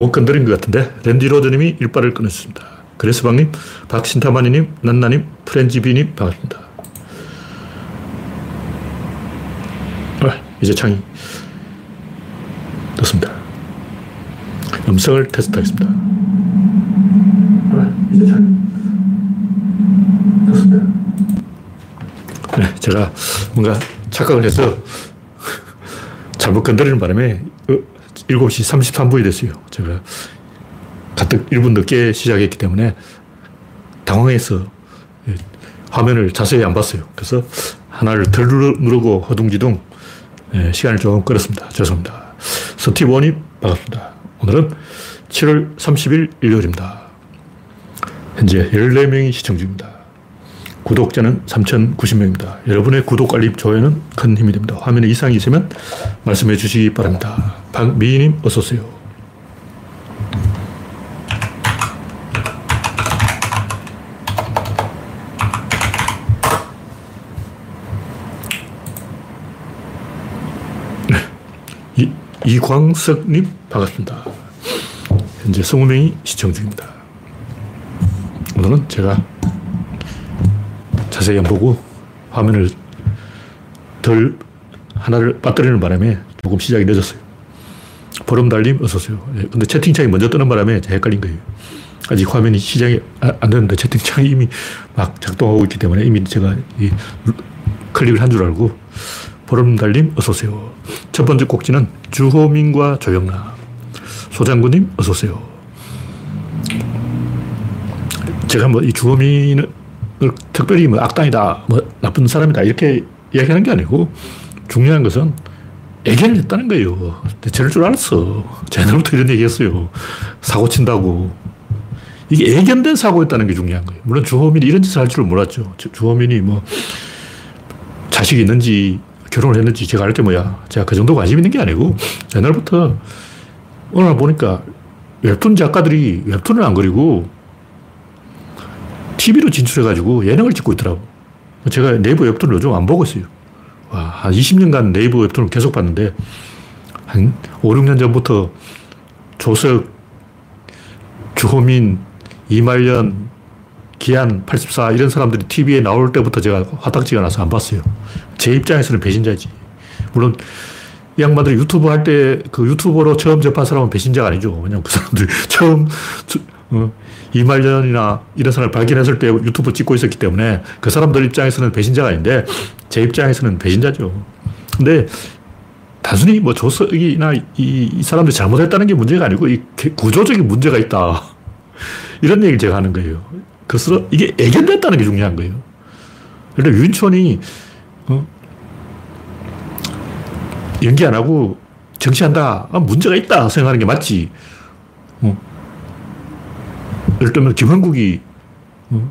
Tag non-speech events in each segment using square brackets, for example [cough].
못 건드린 것 같은데 랜디로저님이 일발을 끊었습니다. 그레스방님, 박신타마니님, 난나님, 프렌지비님 반갑습니다. 아, 이제 창이 떴습니다. 음성을 테스트하겠습니다. 아, 이제 창이 떴습니다. 네, 제가 뭔가 착각을 해서 [laughs] 잘못 건드리는 바람에 7시 33분이 됐어요. 제가 가뜩 1분 늦게 시작했기 때문에 당황해서 화면을 자세히 안 봤어요. 그래서 하나를 덜 누르고 허둥지둥 예, 시간을 좀 끌었습니다. 죄송합니다. 스티브원이 반갑습니다. 오늘은 7월 30일 일요일입니다. 현재 14명이 시청 중입니다. 구독자는 3,090명입니다. 여러분의 구독, 알림, 좋아요는 큰 힘이 됩니다. 화면에 이상이 있으면 말씀해 주시기 바랍니다. 박미희님, 어서오세요. 네. 이광석님, 반갑습니다. 현재 20명이 시청 중입니다. 오늘은 제가 자세히 안 보고 화면을 덜 하나를 빠뜨리는 바람에 조금 시작이 늦었어요. 보름달님 어서오세요. 예, 근데 채팅창이 먼저 뜨는 바람에 헷갈린 거예요. 아직 화면이 시작이 안 됐는데 채팅창이 이미 막 작동하고 있기 때문에 이미 제가 클릭을 한 줄 알고 보름달님 어서오세요. 첫 번째 꼭지는 주호민과 조영남. 소장군님 어서오세요. 제가 뭐 이 주호민은 특별히 뭐 악당이다, 뭐 나쁜 사람이다, 이렇게 이야기하는 게 아니고 중요한 것은 애견을 했다는 거예요. 저럴 줄 알았어. 제날부터 이런 얘기 했어요. 사고 친다고. 이게 애견된 사고였다는 게 중요한 거예요. 물론 주호민이 이런 짓을 할 줄을 몰랐죠. 주호민이 뭐 자식이 있는지 결혼을 했는지 제가 알 게 뭐야. 제가 그 정도 관심 있는 게 아니고 옛날부터 날 보니까 웹툰 작가들이 웹툰을 안 그리고 TV로 진출해가지고 예능을 찍고 있더라고. 제가 네이버 웹툰을 요즘 안 보고 있어요. 와, 한 20년간 네이버 웹툰을 계속 봤는데, 한 5, 6년 전부터 조석, 주호민, 이말년, 기안 84 이런 사람들이 TV에 나올 때부터 제가 화딱지가 나서 안 봤어요. 제 입장에서는 배신자지. 물론 이 양반들이 유튜브 할 때 그 유튜버로 처음 접한 사람은 배신자가 아니죠. 왜냐면 그 사람들이 [laughs] 처음 어, 이말년이나 이런 사람을 발견했을 때 유튜브 찍고 있었기 때문에 그 사람들 입장에서는 배신자가 아닌데 제 입장에서는 배신자죠. 근데 단순히 뭐 조석이나 이, 이 사람들이 잘못했다는 게 문제가 아니고 이 구조적인 문제가 있다. [laughs] 이런 얘기를 제가 하는 거예요. 그래서 이게 애견됐다는 게 중요한 거예요. 그런데 유인촌이 어? 연기 안 하고 정치한다. 아, 문제가 있다 생각하는 게 맞지. 어? 예를 들면 김한국이 어?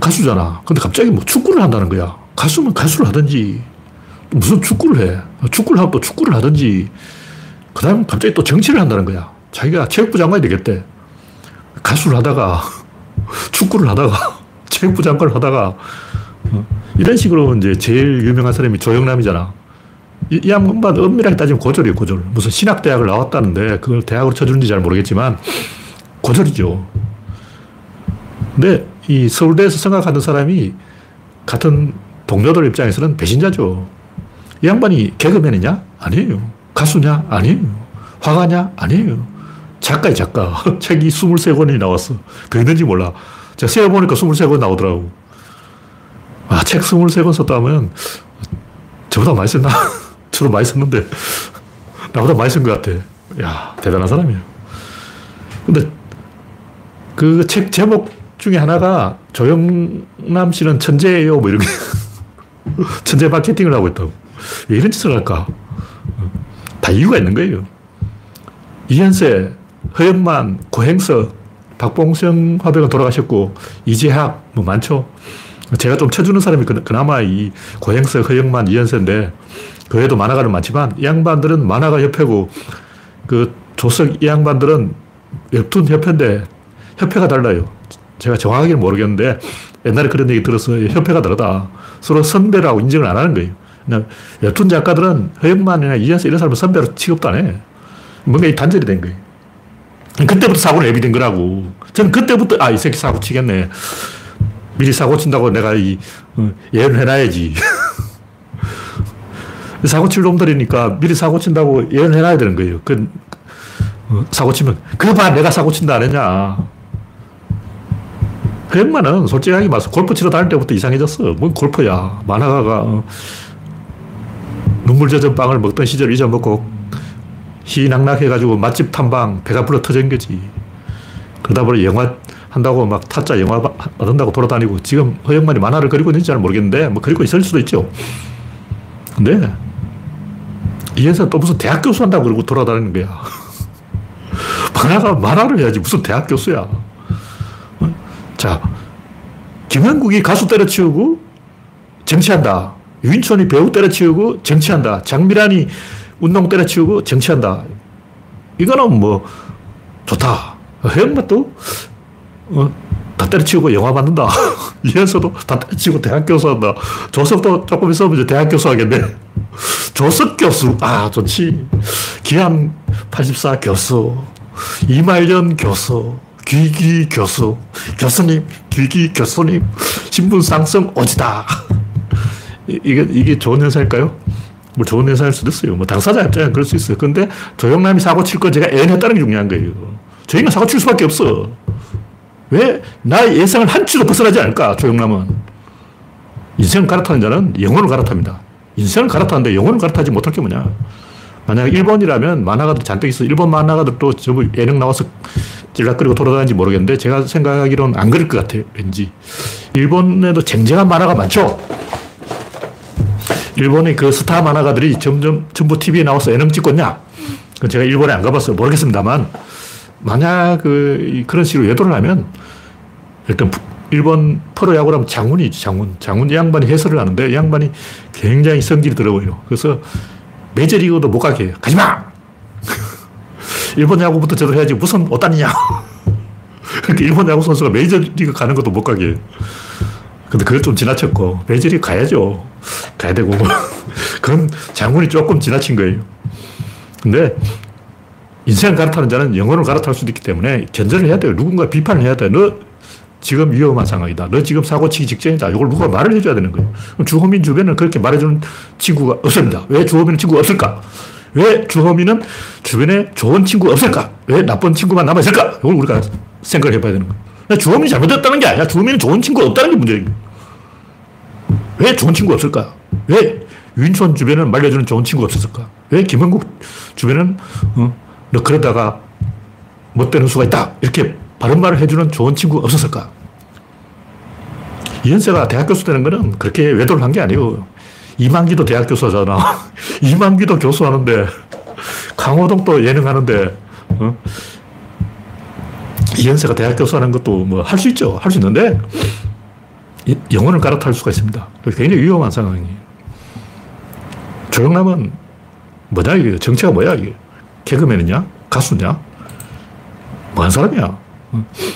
가수잖아. 근데 갑자기 뭐 축구를 한다는 거야. 가수면 가수를 하든지 무슨 축구를 해. 축구를 하고 또 축구를 하든지 그 다음 갑자기 또 정치를 한다는 거야. 자기가 체육부 장관이 되겠대. 가수를 하다가 [laughs] 축구를 하다가 [laughs] 체육부 장관을 하다가 어? 이런 식으로 이제 제일 유명한 사람이 조영남이잖아. 이, 이 양반 엄밀하게 따지면 고졸이에요, 고졸. 무슨 신학대학을 나왔다는데 그걸 대학으로 쳐주는지 잘 모르겠지만 고졸이죠. 근데 이 서울대에서 생각하는 사람이 같은 동료들 입장에서는 배신자죠. 이 양반이 개그맨이냐? 아니에요. 가수냐? 아니에요. 화가냐? 아니에요. 작가야, 작가. [laughs] 책이 23권이 나왔어. 그 있는지 몰라. 제가 세어보니까 23권 나오더라고. 아, 책 23권 썼다면 저보다 많이 썼나? [laughs] 저도 많이 썼는데 나보다 많이 쓴 것 같아. 야, 대단한 사람이에요. 근데 그 책 제목 중에 하나가 조영남 씨는 천재예요. 뭐 이런 게. [laughs] 천재 마케팅을 하고 있다고. 왜 이런 짓을 할까? 다 이유가 있는 거예요. 이현세, 허영만, 고행석, 박봉성 화백은 돌아가셨고, 이재학, 뭐 많죠. 제가 좀 쳐주는 사람이 그나마 이 고행석, 허영만, 이현세인데, 그 외에도 만화가는 많지만, 이 양반들은 만화가 협회고, 그 조석 이 양반들은 웹툰 협회인데, 협회가 달라요. 제가 정확하게는 모르겠는데 옛날에 그런 얘기 들었어요. 협회가 다르다. 서로 선배라고 인정을 안 하는 거예요. 웹툰 작가들은 허영만이나 이현세 이런 사람을 선배로 취급도 안 해. 뭔가 이 단절이 된 거예요. 그때부터 사고를 예비된 거라고. 저는 그때부터, 아, 이 새끼 사고 치겠네. 미리 사고 친다고 내가 이, 어, 예언을 해놔야지. [laughs] 사고 칠 놈들이니까 미리 사고 친다고 예언을 해놔야 되는 거예요. 그, 어, 사고 치면, 그거 봐, 내가 사고 친다 안 했냐. 그 양반은 솔직하게 말해서 골프 치러 다닐 때부터 이상해졌어. 뭔 골프야. 만화가가 어, 눈물 젖은 빵을 먹던 시절 잊어먹고 희낙낙해가지고 맛집 탐방 배가 불러 터진 거지. 그러다 보니 영화 한다고 막 타짜 영화 받는다고 돌아다니고 지금 허영만이 만화를 그리고 있는지 잘 모르겠는데 뭐 그리고 있을 수도 있죠. 근데 이에서 또 무슨 대학 교수 한다고 그러고 돌아다니는 거야. [laughs] 만화가 만화를 해야지 무슨 대학 교수야. 자, 김한국이 가수 때려치우고 정치한다. 유인촌이 배우 때려치우고 정치한다. 장미란이 운동 때려치우고 정치한다. 이거는 뭐 좋다. 허영맛도 어, 다 때려치우고 영화 만든다. [laughs] 이현서도 다 때려치우고 대학 교수 한다. 조석도 조금 있으면 이제 대학 교수 하겠네. [laughs] 조석 교수. 아, 좋지. 기한 84 교수. 이말년 교수. 귀기 교수. 교수님, 귀기 교수님. 신분 상승 오지다. 이게, 이게 좋은 현상일까요? 뭐 좋은 현상일 수도 있어요. 뭐 당사자 입장에 그럴 수 있어요. 근데 조영남이 사고 칠거 제가 애연했다는 게 중요한 거예요. 저희가 사고 칠 수밖에 없어. 왜 나의 예상을 한 치도 벗어나지 않을까, 조영남은. 인생을 갈아타는 자는 영혼을 갈아탑니다. 인생을 갈아타는데 영혼을 갈아타지 못할 게 뭐냐. 만약 일본이라면 만화가들 잔뜩 있어. 일본 만화가들도 저 예능 나와서 찔락거리고 돌아다니는지 모르겠는데 제가 생각하기로는 안 그럴 것 같아요. 왠지. 일본에도 쟁쟁한 만화가 많죠. 일본의 그 스타 만화가들이 점점 전부 TV에 나와서 예능 찍고 있냐? 제가 일본에 안 가봤어요. 모르겠습니다만, 만약 그, 그런 식으로 외도를 하면, 일단 일본 프로야구라면 장훈이 지, 장훈. 장훈 양반이 해설을 하는데, 양반이 굉장히 성질이 더러워요. 그래서 메이저리그도 못 가게 해요. 가지 마! [laughs] 일본 야구부터 저도 해야지 무슨 어따니냐. [laughs] 그러니까 일본 야구 선수가 메이저리그 가는 것도 못 가게. 근데 그걸 좀 지나쳤고, 메이저리그 가야죠. 가야 되고. [laughs] 그건 장군이 조금 지나친 거예요. 근데 인생을 갈아타는 자는 영혼을 갈아탈 수도 있기 때문에 견제를 해야 돼요. 누군가 비판을 해야 돼. 너 지금 위험한 상황이다. 너 지금 사고 치기 직전이다. 이걸 누가 말을 해줘야 되는 거예요. 주호민 주변은 그렇게 말해주는 친구가 없습니다. 왜 주호민은 친구가 없을까? 왜 주호민은 주변에 좋은 친구가 없을까? 왜 나쁜 친구만 남아있을까? 이걸 우리가 생각을 해봐야 되는 거예요. 주호민이 잘못했다는 게 아니라 주호민은 좋은 친구가 없다는 게 문제예요. 왜 좋은 친구가 없을까? 왜 윤촌 주변은 말려주는 좋은 친구가 없었을까? 왜 김영국 주변은, 어, 너 그러다가 못 되는 수가 있다. 이렇게 바른 말을 해주는 좋은 친구가 없었을까? 이현세가 대학 교수 되는 거는 그렇게 외도를 한 게 아니고, 이만기도 대학 교수잖아. [laughs] 이만기도 교수하는데, 강호동도 예능하는데, 어? 이현세가 대학 교수하는 것도 뭐 할 수 있죠. 할 수 있는데, 영혼을 갈아탈 수가 있습니다. 굉장히 위험한 상황이에요. 조영남은 뭐냐, 이게. 정체가 뭐야, 이게. 개그맨이냐? 가수냐? 뭐한 사람이야?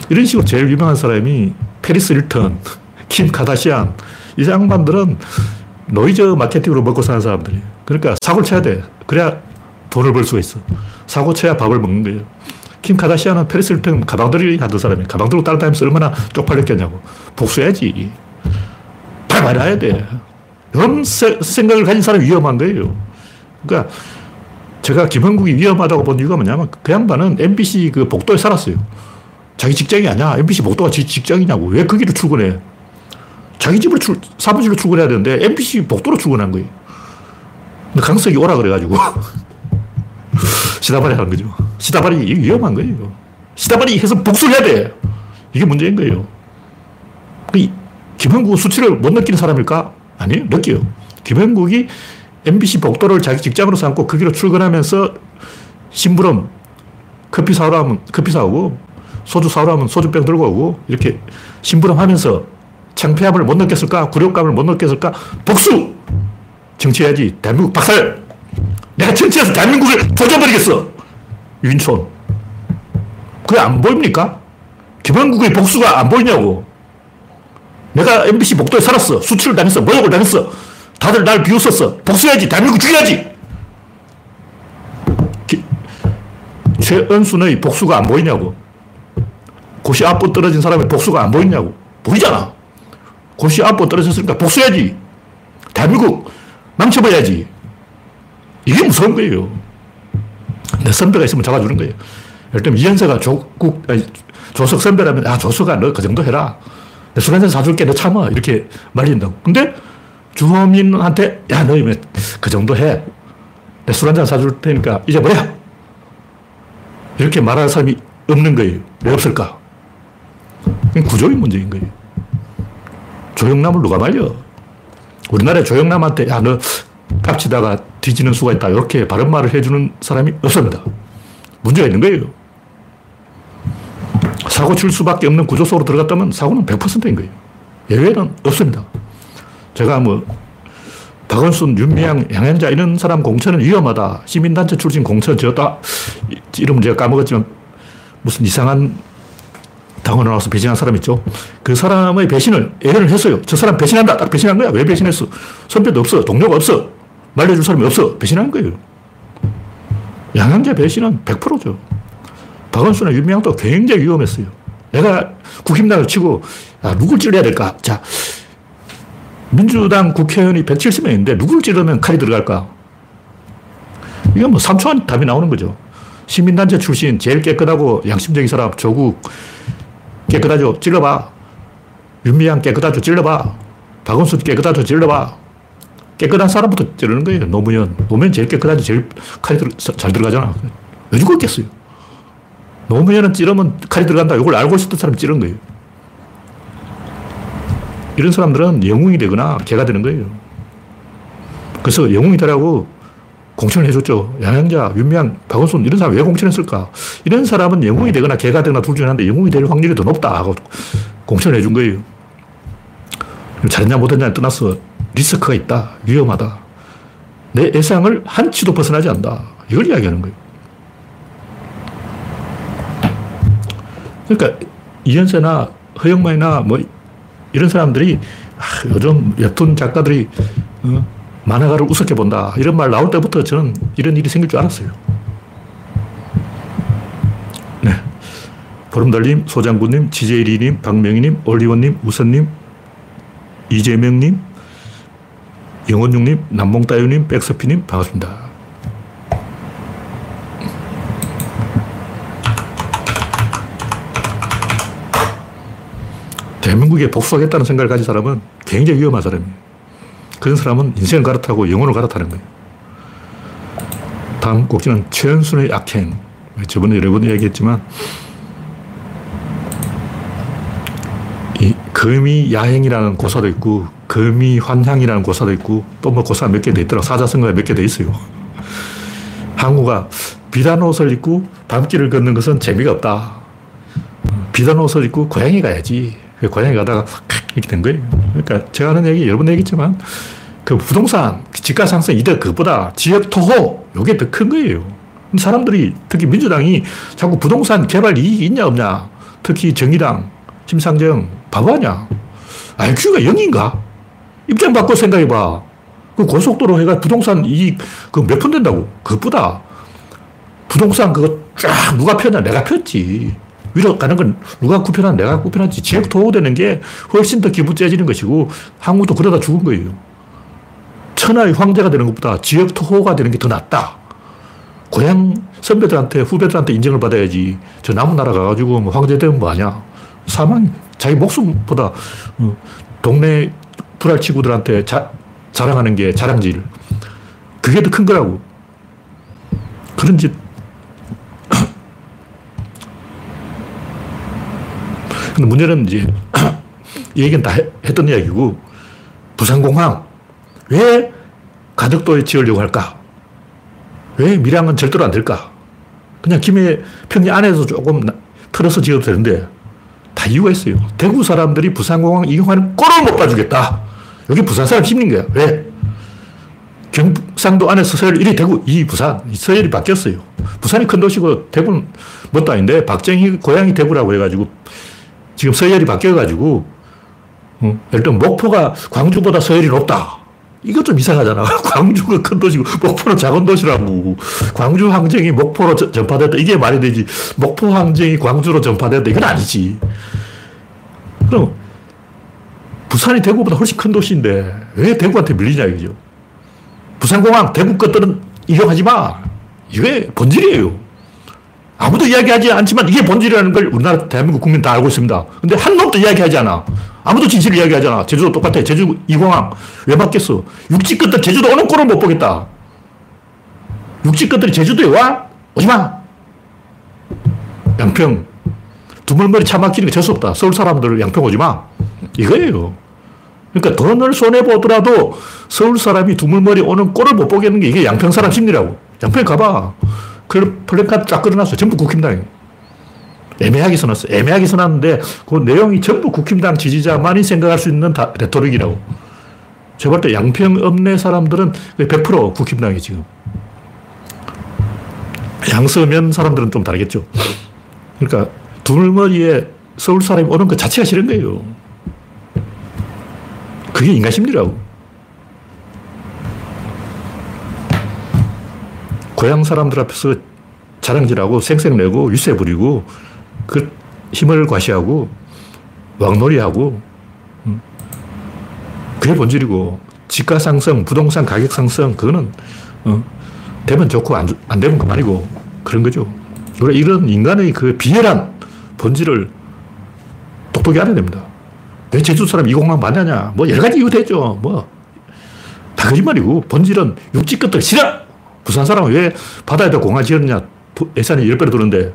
이런 식으로 제일 유명한 사람이 패리스 힐튼, 킴 카다시안, 이 양반들은 노이즈 마케팅으로 먹고 사는 사람들이에요. 그러니까 사고를 쳐야 돼. 그래야 돈을 벌 수가 있어. 사고 쳐야 밥을 먹는 거예요. 킴 카다시안은 패리스 힐튼 가방들이 하던 사람이에요. 가방 들고 따라다니면서 얼마나 쪽팔렸겠냐고. 복수해야지. 발 말아야 돼. 이런 세, 생각을 가진 사람이 위험한 거예요. 그러니까 제가 김형국이 위험하다고 본 이유가 뭐냐면 그 양반은 MBC 그 복도에 살았어요. 자기 직장이 아니야. MBC 복도가 지 직장이냐고. 왜 거기로 출근해? 자기 집으로 출, 사무실로 출근해야 되는데 MBC 복도로 출근한 거예요. 근데 강석이 오라 그래가지고 [laughs] 시다발이 하는 거죠. 시다발이 위험한 거예요. 시다발이 해서 복수를 해야 돼. 이게 문제인 거예요. 김형국 수치를 못 느끼는 사람일까? 아니요, 느껴요. 김형국이 MBC 복도를 자기 직장으로 삼고 거기로 출근하면서 심부름, 커피 사오라 하면 커피 사오고, 소주 사오라 하면 소주병 들고 오고, 이렇게 심부름 하면서 창피함을 못 느꼈을까? 굴욕감을 못 느꼈을까? 복수! 정치해야지. 대한민국 박살! 내가 정치해서 대한민국을 조져버리겠어! 윤촌. 그게 안 보입니까? 김한국의 복수가 안 보이냐고. 내가 MBC 복도에 살았어. 수치를 당했어. 모욕을 당했어. 다들 날 비웃었어. 복수해야지. 대한민국 죽여야지. 최은순의 복수가 안 보이냐고. 고시 앞부 떨어진 사람의 복수가 안 보이냐고. 보이잖아. 고시 앞부 떨어졌으니까 복수해야지. 대한민국 망쳐봐야지. 이게 무서운 거예요. 내 선배가 있으면 잡아주는 거예요. 예를 들면 이현세가 조국, 아니, 조석 선배라면, 아, 조석아, 너 그 정도 해라. 내 술 한잔 사줄게, 너 참아. 이렇게 말린다고. 근데 주호민한테, 야, 너 그 정도 해. 내 술 한잔 사줄 테니까 이제 뭐야? 이렇게 말하는 사람이 없는 거예요. 왜 없을까? 구조의 문제인 거예요. 조영남을 누가 말려? 우리나라에 조영남한테, 야, 너 깝치다가 뒤지는 수가 있다. 이렇게 바른 말을 해주는 사람이 없습니다. 문제가 있는 거예요. 사고 칠 수밖에 없는 구조 속으로 들어갔다면 사고는 100%인 거예요. 예외는 없습니다. 제가 뭐, 박원순, 윤미향, 양현자 이런 사람 공천은 위험하다. 시민단체 출신 공천 저다. 이름 제가 까먹었지만 무슨 이상한 당원을 나와서 배신한 사람 있죠. 그 사람의 배신을 예언을 했어요. 저 사람 배신한다. 딱 배신한 거야. 왜 배신했어? 선배도 없어. 동료가 없어. 말려줄 사람이 없어. 배신한 거예요. 양양자 배신은 100%죠. 박원순이나 윤미향도 굉장히 위험했어요. 내가 국힘당을 치고, 아, 누굴 찔러야 될까? 자, 민주당 국회의원이 170명인데 누굴 찌르면 칼이 들어갈까? 이건 뭐 3초 안 답이 나오는 거죠. 시민단체 출신 제일 깨끗하고 양심적인 사람 조국 깨끗하죠. 찔러봐. 윤미향 깨끗하죠. 찔러봐. 박원순 깨끗하죠. 찔러봐. 깨끗한 사람부터 찌르는 거예요. 노무현. 노무현 제일 깨끗하지. 제일 칼이 들, 잘 들어가잖아. 왜 죽었겠어요? 노무현은 찌르면 칼이 들어간다. 이걸 알고 있었던 사람이 찌른 거예요. 이런 사람들은 영웅이 되거나 개가 되는 거예요. 그래서 영웅이 되라고 공천을 해줬죠. 양양자, 윤미향, 박원순 이런 사람 왜 공천했을까? 이런 사람은 영웅이 되거나 개가 되거나 둘 중에 하나인데 영웅이 될 확률이 더 높다 하고 공천을 해준 거예요. 잘했냐 못했냐를 떠나서 리스크가 있다. 위험하다. 내 예상을 한치도 벗어나지 않는다. 이걸 이야기하는 거예요. 그러니까 이현세나 허영만이나 뭐 이런 사람들이 아, 요즘 웹툰 작가들이 어, 만화가를 우습게 본다. 이런 말 나올 때부터 저는 이런 일이 생길 줄 알았어요. 네. 보름달님, 소장군님, 지제리님, 박명희님, 올리원님, 우선님, 이재명님, 영원중님, 남몽따유님, 백서피님, 반갑습니다. 대한민국에 복수하겠다는 생각을 가진 사람은 굉장히 위험한 사람이에요. 그런 사람은 인생을 갈아타고 영혼을 갈아타는 거예요. 다음 곡지는 최은순의 악행. 저번에 여러 번 얘기했지만, 이 금이 야행이라는 고사도 있고, 금이 환향이라는 고사도 있고, 또 뭐 고사 몇 개 돼 있더라. 사자성어가 몇 개 돼 있어요. 항우가 비단 옷을 입고 밤길을 걷는 것은 재미가 없다. 비단 옷을 입고 고향에 가야지. 고향에 가다가 이렇게 된 거예요. 그러니까 제가 하는 얘기 여러 번 얘기했지만 그 부동산 집가 상승 이득 그보다 지역 토호 이게 더 큰 거예요. 사람들이 특히 민주당이 자꾸 부동산 개발 이익이 있냐 없냐 특히 정의당 심상정 바보 아냐 IQ가 0인가? 입장 바꿔 생각해봐. 그 고속도로 해가 부동산 이익 그몇푼 된다고. 그것보다 부동산 그거 쫙 누가 폈냐? 내가 폈지. 위로 가는 건 누가 구편한 내가 구편하지. 지역 토호되는 게 훨씬 더 기분 째지는 것이고 한국도 그러다 죽은 거예요. 천하의 황제가 되는 것보다 지역 토호가 되는 게 더 낫다. 고향 선배들한테 후배들한테 인정을 받아야지. 저 남은 나라 가가지고 뭐 황제 되면 뭐하냐. 사망, 자기 목숨보다 어, 동네 불알치구들한테 자, 자랑하는 게 자랑질. 그게 더 큰 거라고. 그런 짓 근데 문제는 이제 이 얘기는 다 했던 이야기고 부산공항 왜 가덕도에 지으려고 할까? 왜 밀양은 절대로 안 될까? 그냥 김해 평야 안에서 조금 틀어서 지어도 되는데 다 이유가 있어요. 대구 사람들이 부산공항 이용하는 꼴을 못 봐주겠다. 여기 부산 사람 힘인 거야. 왜? 경상도 안에서 서열 1위 대구, 2위 부산. 서열이 바뀌었어요. 부산이 큰 도시고 대구는 뭣도 아닌데 박정희 고향이 대구라고 해가지고 지금 서열이 바뀌어가지고, 어, 예를 들면 목포가 광주보다 서열이 높다. 이거 좀 이상하잖아. [laughs] 광주가 큰 도시고 목포는 작은 도시라고. 광주 항쟁이 목포로 저, 전파됐다. 이게 말이 되지. 목포 항쟁이 광주로 전파됐다. 이건 아니지. 그럼 부산이 대구보다 훨씬 큰 도시인데 왜 대구한테 밀리냐 이거죠. 부산공항 대구 것들은 이용하지 마. 이게 본질이에요. 아무도 이야기하지 않지만 이게 본질이라는 걸 우리나라 대한민국 국민 다 알고 있습니다. 근데 한 놈도 이야기하지 않아. 아무도 진실을 이야기하지 않아. 제주도 똑같아. 제주 이공항. 왜 맞겠어? 육지 끝들 제주도 오는 꼴을 못 보겠다. 육지 끝들이 제주도에 와? 오지 마. 양평. 두물머리 차 막히는 게 재수 없다. 서울 사람들 양평 오지 마. 이거예요. 그러니까 돈을 손해보더라도 서울 사람이 두물머리 오는 꼴을 못 보겠는 게 이게 양평 사람 심리라고. 양평 가봐. 그 플랜카드 쫙 걸어놨어. 전부 국힘당이에요. 애매하게 써놨어. 애매하게 써놨는데 그 내용이 전부 국힘당 지지자만이 생각할 수 있는 다, rhetoric이라고. 제가 볼 때 양평 읍내 사람들은 100% 국힘당이 지금. 양서면 사람들은 좀 다르겠죠. 그러니까 두물머리에 서울 사람이 오는 것 자체가 싫은 거예요. 그게 인간 심리라고. 고향 사람들 앞에서 자랑질하고 생색내고 유세 부리고 그 힘을 과시하고 왕놀이하고 음. 그게 본질이고 집가 상승, 부동산 가격 상승 그거는 어, 되면 좋고 안, 안 되면 그만이고 그런 거죠. 이런 인간의 그 비열한 본질을 똑똑히 알아야 됩니다. 왜 제주 사람 이공만 만나냐? 뭐 여러 가지 이유 되죠. 뭐. 다 거짓말이고 본질은 육지 끝들 싫어! 부산 사람은 왜 바다에다 공항 지었느냐? 예산이 10배로 드는데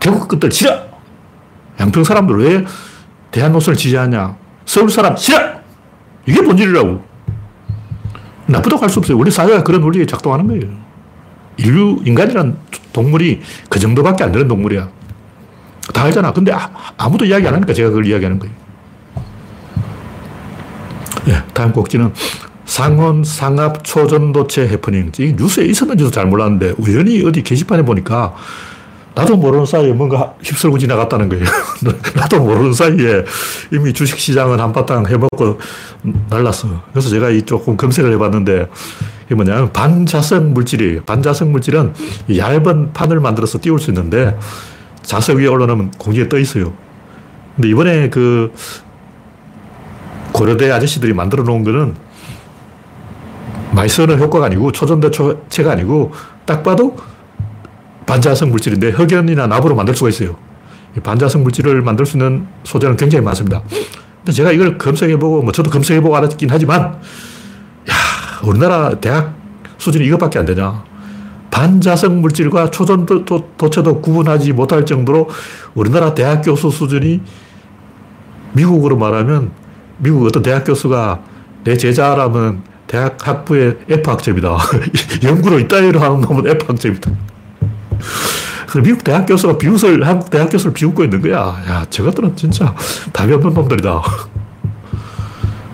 태국 끝들 싫어! 양평 사람들 왜 대한 노선을 지지하냐? 서울 사람 싫어! 이게 본질이라고. 나쁘다고 할 수 없어요. 우리 사회가 그런 원리에 작동하는 거예요. 인류, 인간이란 동물이 그 정도밖에 안 되는 동물이야. 다 알잖아. 근데 아, 무도 이야기 안 하니까 제가 그걸 이야기하는 거예요. 네, 다음 곡지는 상원 상합 초전도체 해프닝. 이 뉴스에 있었는지도 잘 몰랐는데 우연히 어디 게시판에 보니까 나도 모르는 사이에 뭔가 휩쓸고 지나갔다는 거예요. [laughs] 나도 모르는 사이에 이미 주식시장은 한바탕 해먹고 날랐어. 그래서 제가 이 조금 검색을 해봤는데 이게 뭐냐면 반자성 물질이에요. 반자성 물질은 얇은 판을 만들어서 띄울 수 있는데 자석 위에 올려놓으면 공기에 떠 있어요. 근데 이번에 그 고려대 아저씨들이 만들어 놓은 거는 쓰는 효과가 아니고 초전도체가 아니고 딱 봐도 반자성 물질인데 흑연이나 나무로 만들 수가 있어요. 반자성 물질을 만들 수 있는 소재는 굉장히 많습니다. 근데 제가 이걸 검색해보고, 뭐 저도 검색해보고 알았긴 하지만, 야, 우리나라 대학 수준이 이것밖에 안 되냐. 반자성 물질과 초전 도체도 구분하지 못할 정도로 우리나라 대학 교수 수준이 미국으로 말하면 미국 어떤 대학 교수가 내 제자라면 대학 학부의 F 학점이다. [laughs] 연구로 이따위로 하는 놈은 F 학점이다. 그래서 미국 대학 교수가 비웃을, 한국 대학 교수를 비웃고 있는 거야. 야, 저것들은 진짜 답이 없는 놈들이다.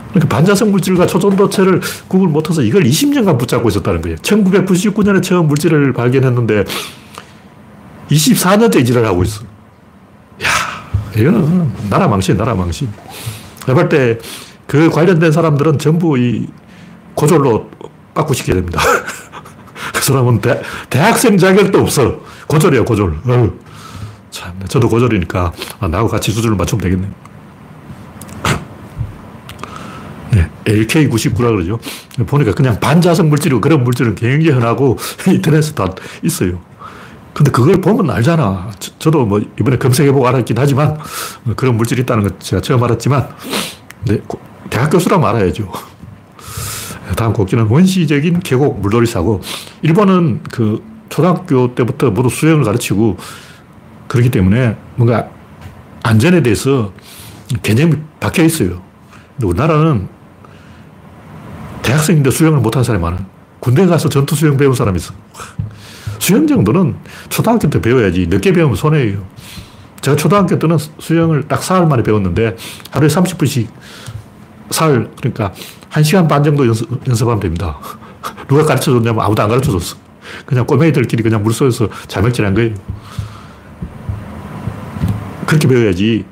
그러니까 반자성 물질과 초전도체를 구분 못해서 이걸 20년간 붙잡고 있었다는 거예요. 1999년에 처음 물질을 발견했는데 24년째 이지를 하고 있어. 야, 이거는 나라 망신, 나라 망신. 내가 볼때 그 관련된 사람들은 전부 이 고졸로 바꾸시켜야 됩니다. [laughs] 그 사람은 대, 대학생 자격도 없어. 고졸이야, 고졸. 어휴. 참, 저도 고졸이니까 아, 나하고 같이 수준을 맞추면 되겠네. 네, LK99라 그러죠. 보니까 그냥 반자성 물질이고 그런 물질은 굉장히 흔하고 [laughs] 인터넷에 다 있어요. 근데 그걸 보면 알잖아. 저, 도뭐 이번에 검색해보고 알았긴 하지만 그런 물질이 있다는 거 제가 처음 알았지만 네, 대학 교수라면 알아야죠. 다음 곡지는 원시적인 계곡 물놀이 사고, 일본은 그 초등학교 때부터 모두 수영을 가르치고 그렇기 때문에 뭔가 안전에 대해서 개념이 박혀 있어요. 근데 우리나라는 대학생인데 수영을 못하는 사람이 많아. 군대 가서 전투 수영 배운 사람이 있어. 수영 정도는 초등학교 때 배워야지. 늦게 배우면 손해예요. 제가 초등학교 때는 수영을 딱 사흘 만에 배웠는데 하루에 30분씩 사흘, 그러니까 1시간 반 정도 연습, 연습하면 됩니다. [laughs] 누가 가르쳐 줬냐면 아무도 안 가르쳐 줬어. 그냥 꼬맹이들끼리 그냥 물속에서 자멸질한 거예요. 그렇게 배워야지.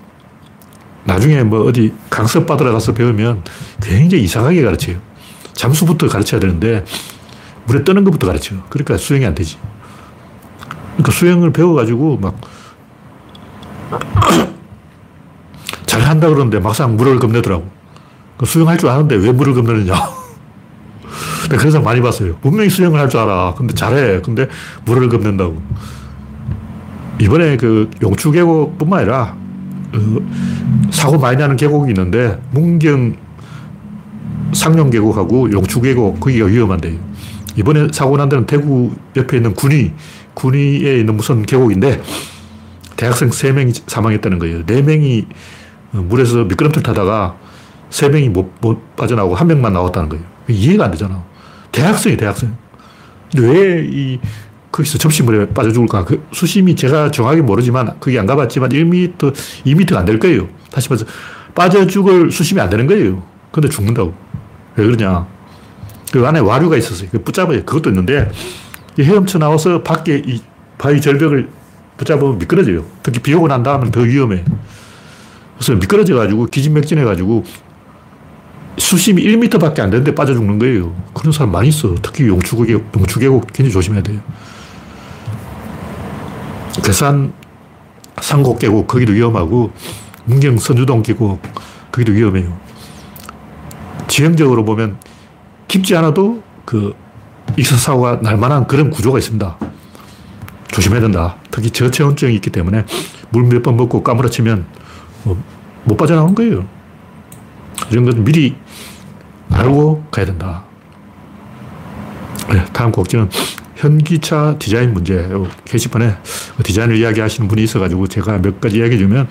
나중에 뭐 어디 강습 받으러 가서 배우면 굉장히 이상하게 가르쳐요. 잠수부터 가르쳐야 되는데 물에 뜨는 것부터 가르쳐. 그러니까 수영이 안 되지. 그러니까 수영을 배워가지고 막 [coughs] 잘 한다 그러는데 막상 물을 겁내더라고. 그 수영할 줄 아는데 왜 물을 겁내느냐. 그래서 많이 봤어요. 분명히 수영을 할 줄 알아. 근데 잘해. 근데 물을 겁낸다고. 이번에 그 용추 계곡뿐만 아니라 그 사고 많이 나는 계곡이 있는데 문경 상룡 계곡하고 용추 계곡 거기가 위험한데 이번에 사고 난 데는 대구 옆에 있는 군위 군위에 있는 무슨 계곡인데 대학생 3명이 사망했다는 거예요. 4명이 물에서 미끄럼틀 타다가 3명이 못, 못 빠져나오고 한 명만 나왔다는 거예요. 이해가 안 되잖아. 대학생이 대학생. 근데 왜이 거기서 접시물에 빠져 죽을까? 그 수심이 제가 정확히 모르지만 거기 안 가봤지만 1m, 2m가 안 될 거예요. 다시 말해서 빠져 죽을 수심이 안 되는 거예요. 근데 죽는다고. 왜 그러냐? 그 안에 와류가 있었어요. 그 붙잡아요. 그것도 있는데 헤엄쳐 나와서 밖에 이 바위 절벽을 붙잡으면 미끄러져요. 특히 비 오고 난 다음은 더 위험해. 그래서 미끄러져가지고 기진맥진해가지고 수심이 1m 밖에 안 되는데 빠져 죽는 거예요. 그런 사람 많이 있어. 특히 용추계곡, 용추계곡 굉장히 조심해야 돼요. 괴산 상곡 계곡, 거기도 위험하고, 문경 선주동 계곡, 거기도 위험해요. 지형적으로 보면 깊지 않아도 그 익사사고가 날 만한 그런 구조가 있습니다. 조심해야 된다. 특히 저체온증이 있기 때문에 물 몇 번 먹고 까무러치면 뭐 못 빠져나오는 거예요. 이런 건 미리 알고 가야 된다. 네, 다음 곡지는 현기차 디자인 문제. 게시판에 디자인을 이야기하시는 분이 있어가지고 제가 몇 가지 이야기해 주면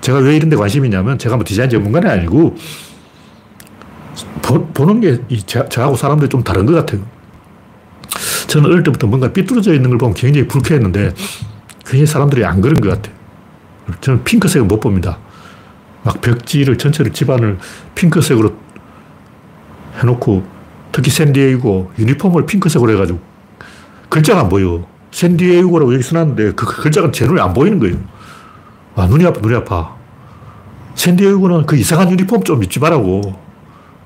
제가 왜 이런 데 관심이 있냐면 제가 뭐 디자인 전문가는 아니고 보, 는 게 저, 저하고 사람들이 좀 다른 것 같아요. 저는 어릴 때부터 뭔가 삐뚤어져 있는 걸 보면 굉장히 불쾌했는데 굉장히 사람들이 안 그런 것 같아요. 저는 핑크색을 못 봅니다. 막 벽지를 전체를 집안을 핑크색으로 해놓고 특히 샌디에이고 유니폼을 핑크색으로 해가지고 글자가 안 보여. 샌디에이고라고 여기 써놨는데 그 글자가 제 눈에 안 보이는 거예요. 와, 눈이 아파, 눈이 아파. 샌디에이고는 그 이상한 유니폼 좀 입지 말라고.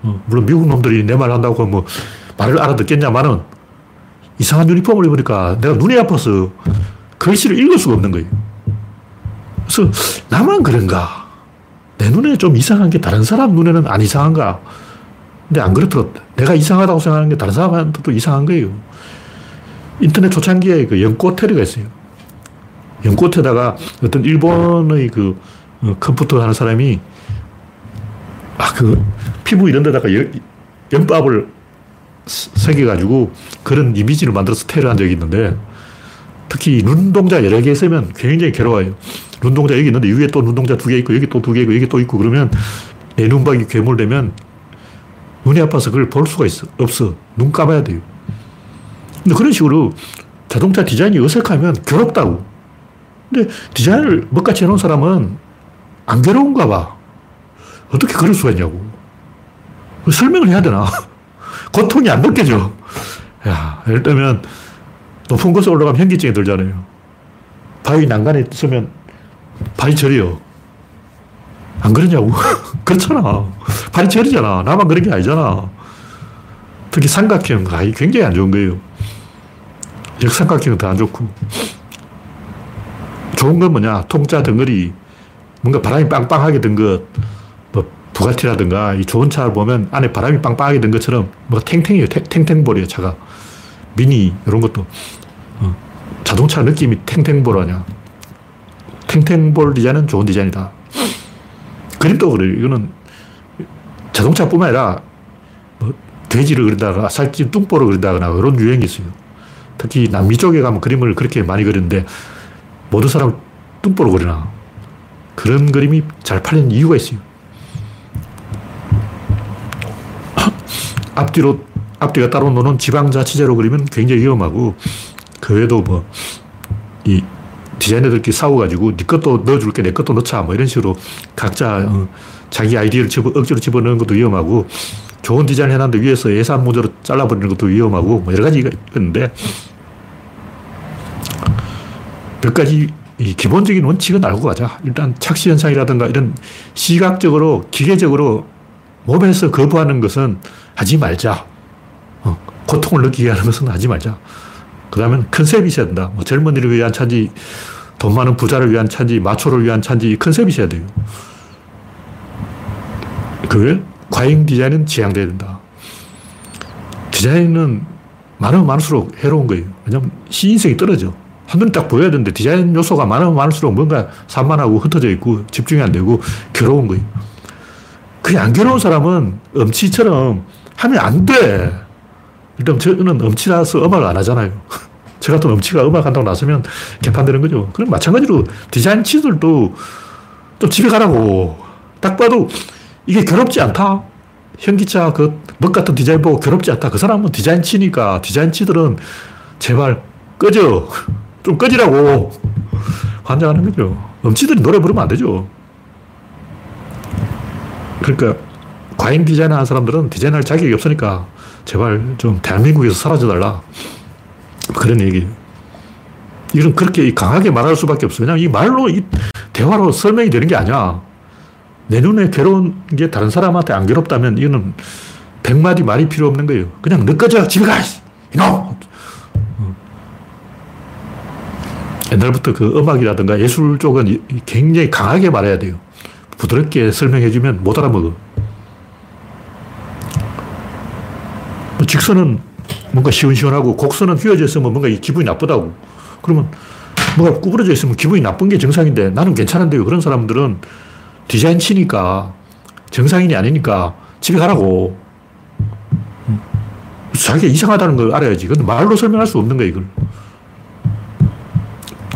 어, 물론 미국 놈들이 내 말 한다고 뭐 말을 알아듣겠냐마는 이상한 유니폼을 입으니까 내가 눈이 아파서 글씨를 읽을 수가 없는 거예요. 그래서 나만 그런가? 내 눈에 좀 이상한 게 다른 사람 눈에는 안 이상한가? 근데 안 그렇더라. 내가 이상하다고 생각하는 게 다른 사람한테도 이상한 거예요. 인터넷 초창기에 그 연꽃테리가 있어요. 연꽃에다가 어떤 일본의 그 어, 컴퓨터 하는 사람이 아, 그 피부 이런 데다가 연, 연밥을 새겨가지고 그런 이미지를 만들어서 테러 한 적이 있는데 특히 눈동자 여러 개 있으면 굉장히 괴로워요. 눈동자 여기 있는데 위에 또 눈동자 두 개 있고 여기 또 두 개 있고 여기 또 있고 그러면 내 눈박이 괴물되면 눈이 아파서 그걸 볼 수가 있어. 없어. 눈 감아야 돼요. 근데 그런 식으로 자동차 디자인이 어색하면 괴롭다고. 근데 디자인을 멋같이 해놓은 사람은 안 괴로운가 봐. 어떻게 그럴 수가 있냐고. 설명을 해야 되나? [laughs] 고통이 안 느껴져. 야, 예를 들면, 높은 곳에 올라가면 현기증이 들잖아요. 바위 난간에 있으면 발이 저려요. 안 그러냐고. [laughs] 그렇잖아. 발이 저리잖아. 나만 그런 게 아니잖아. 특히 삼각형, 아, 굉장히 안 좋은 거예요. 역삼각형은 더 안 좋고. 좋은 건 뭐냐? 통짜 덩어리. 뭔가 바람이 빵빵하게 든 것. 뭐, 부가티라든가, 이 좋은 차를 보면 안에 바람이 빵빵하게 든 것처럼, 뭐, 탱탱이에요. 탱탱볼이에요, 차가. 미니, 이런 것도. 어. 자동차 느낌이 탱탱볼 아니야. 탱탱볼 디자인은 좋은 디자인이다. 그림도 그래요. 이거는 자동차뿐만 아니라 뭐 돼지를 그린다거나 살찐 뚱보를 그린다거나 그런 유행이 있어요. 특히 남미 쪽에 가면 그림을 그렇게 많이 그리는데 모든 사람 뚱보로 그리나. 그런 그림이 잘 팔리는 이유가 있어요. [laughs] 앞뒤로, 앞뒤가 따로 노는 지방자치제로 그리면 굉장히 위험하고, 그 외에도 뭐, 이 디자이너들끼리 싸워가지고 네 것도 넣어줄게, 내 것도 넣자, 뭐 이런 식으로 각자 어, 자기 아이디어를 집어, 억지로 집어넣는 것도 위험하고, 좋은 디자인 해놨는데 위에서 예산 문제로 잘라버리는 것도 위험하고, 뭐 여러 가지가 있는데, 몇 가지 기본적인 원칙은 알고 가자. 일단 착시 현상이라든가 이런 시각적으로, 기계적으로 몸에서 거부하는 것은 하지 말자. 고통을 느끼게 하는 것은 하지 말자. 그 다음엔 컨셉이 있어야 된다. 뭐 젊은이를 위한 차인지, 돈 많은 부자를 위한 차인지, 마초를 위한 차인지 컨셉이 있어야 돼요. 그 과잉 디자인은 지양돼야 된다. 디자인은 많으면 많을수록 해로운 거예요. 왜냐면 시인성이 떨어져. 한눈에 딱 보여야 되는데 디자인 요소가 많으면 많을수록 뭔가 산만하고 흩어져 있고 집중이 안 되고 괴로운 거예요. 그게 안 괴로운 사람은 음치처럼 하면 안 돼. 일단 저는 음치라서 음악을 안 하잖아요. [laughs] 저 같은 음치가 음악 한다고 나서면 개판되는 거죠. 그럼 마찬가지로 디자인 치들도 좀 집에 가라고. 딱 봐도 이게 괴롭지 않다. 현기차 그먹 같은 디자인 보고 괴롭지 않다. 그 사람은 디자인 치니까 디자인 치들은 제발 꺼져. [laughs] 좀 꺼지라고. 환장하는 거죠. 음치들이 노래 부르면 안 되죠. 그러니까 과잉 디자인 하는 사람들은 디자인할 자격이 없으니까 제발 좀 대한민국에서 사라져달라. 그런 얘기. 이건 그렇게 강하게 말할 수밖에 없어. 왜냐면 이 말로, 이 대화로 설명이 되는 게 아니야. 내 눈에 괴로운 게 다른 사람한테 안 괴롭다면 이거는 백마디 말이 필요 없는 거예요. 그냥 너 꺼져! 집에 가! 이놈! 옛날부터 그 음악이라든가 예술 쪽은 굉장히 강하게 말해야 돼요. 부드럽게 설명해주면 못 알아먹어. 직선은 뭔가 시원시원하고 곡선은 휘어져 있으면 뭔가 기분이 나쁘다고. 그러면 뭐가 구부러져 있으면 기분이 나쁜 게 정상인데 나는 괜찮은데요. 그런 사람들은 디자인 치니까 정상인이 아니니까 집에 가라고. 자기가 이상하다는 걸 알아야지. 근데 말로 설명할 수 없는 거야, 이걸.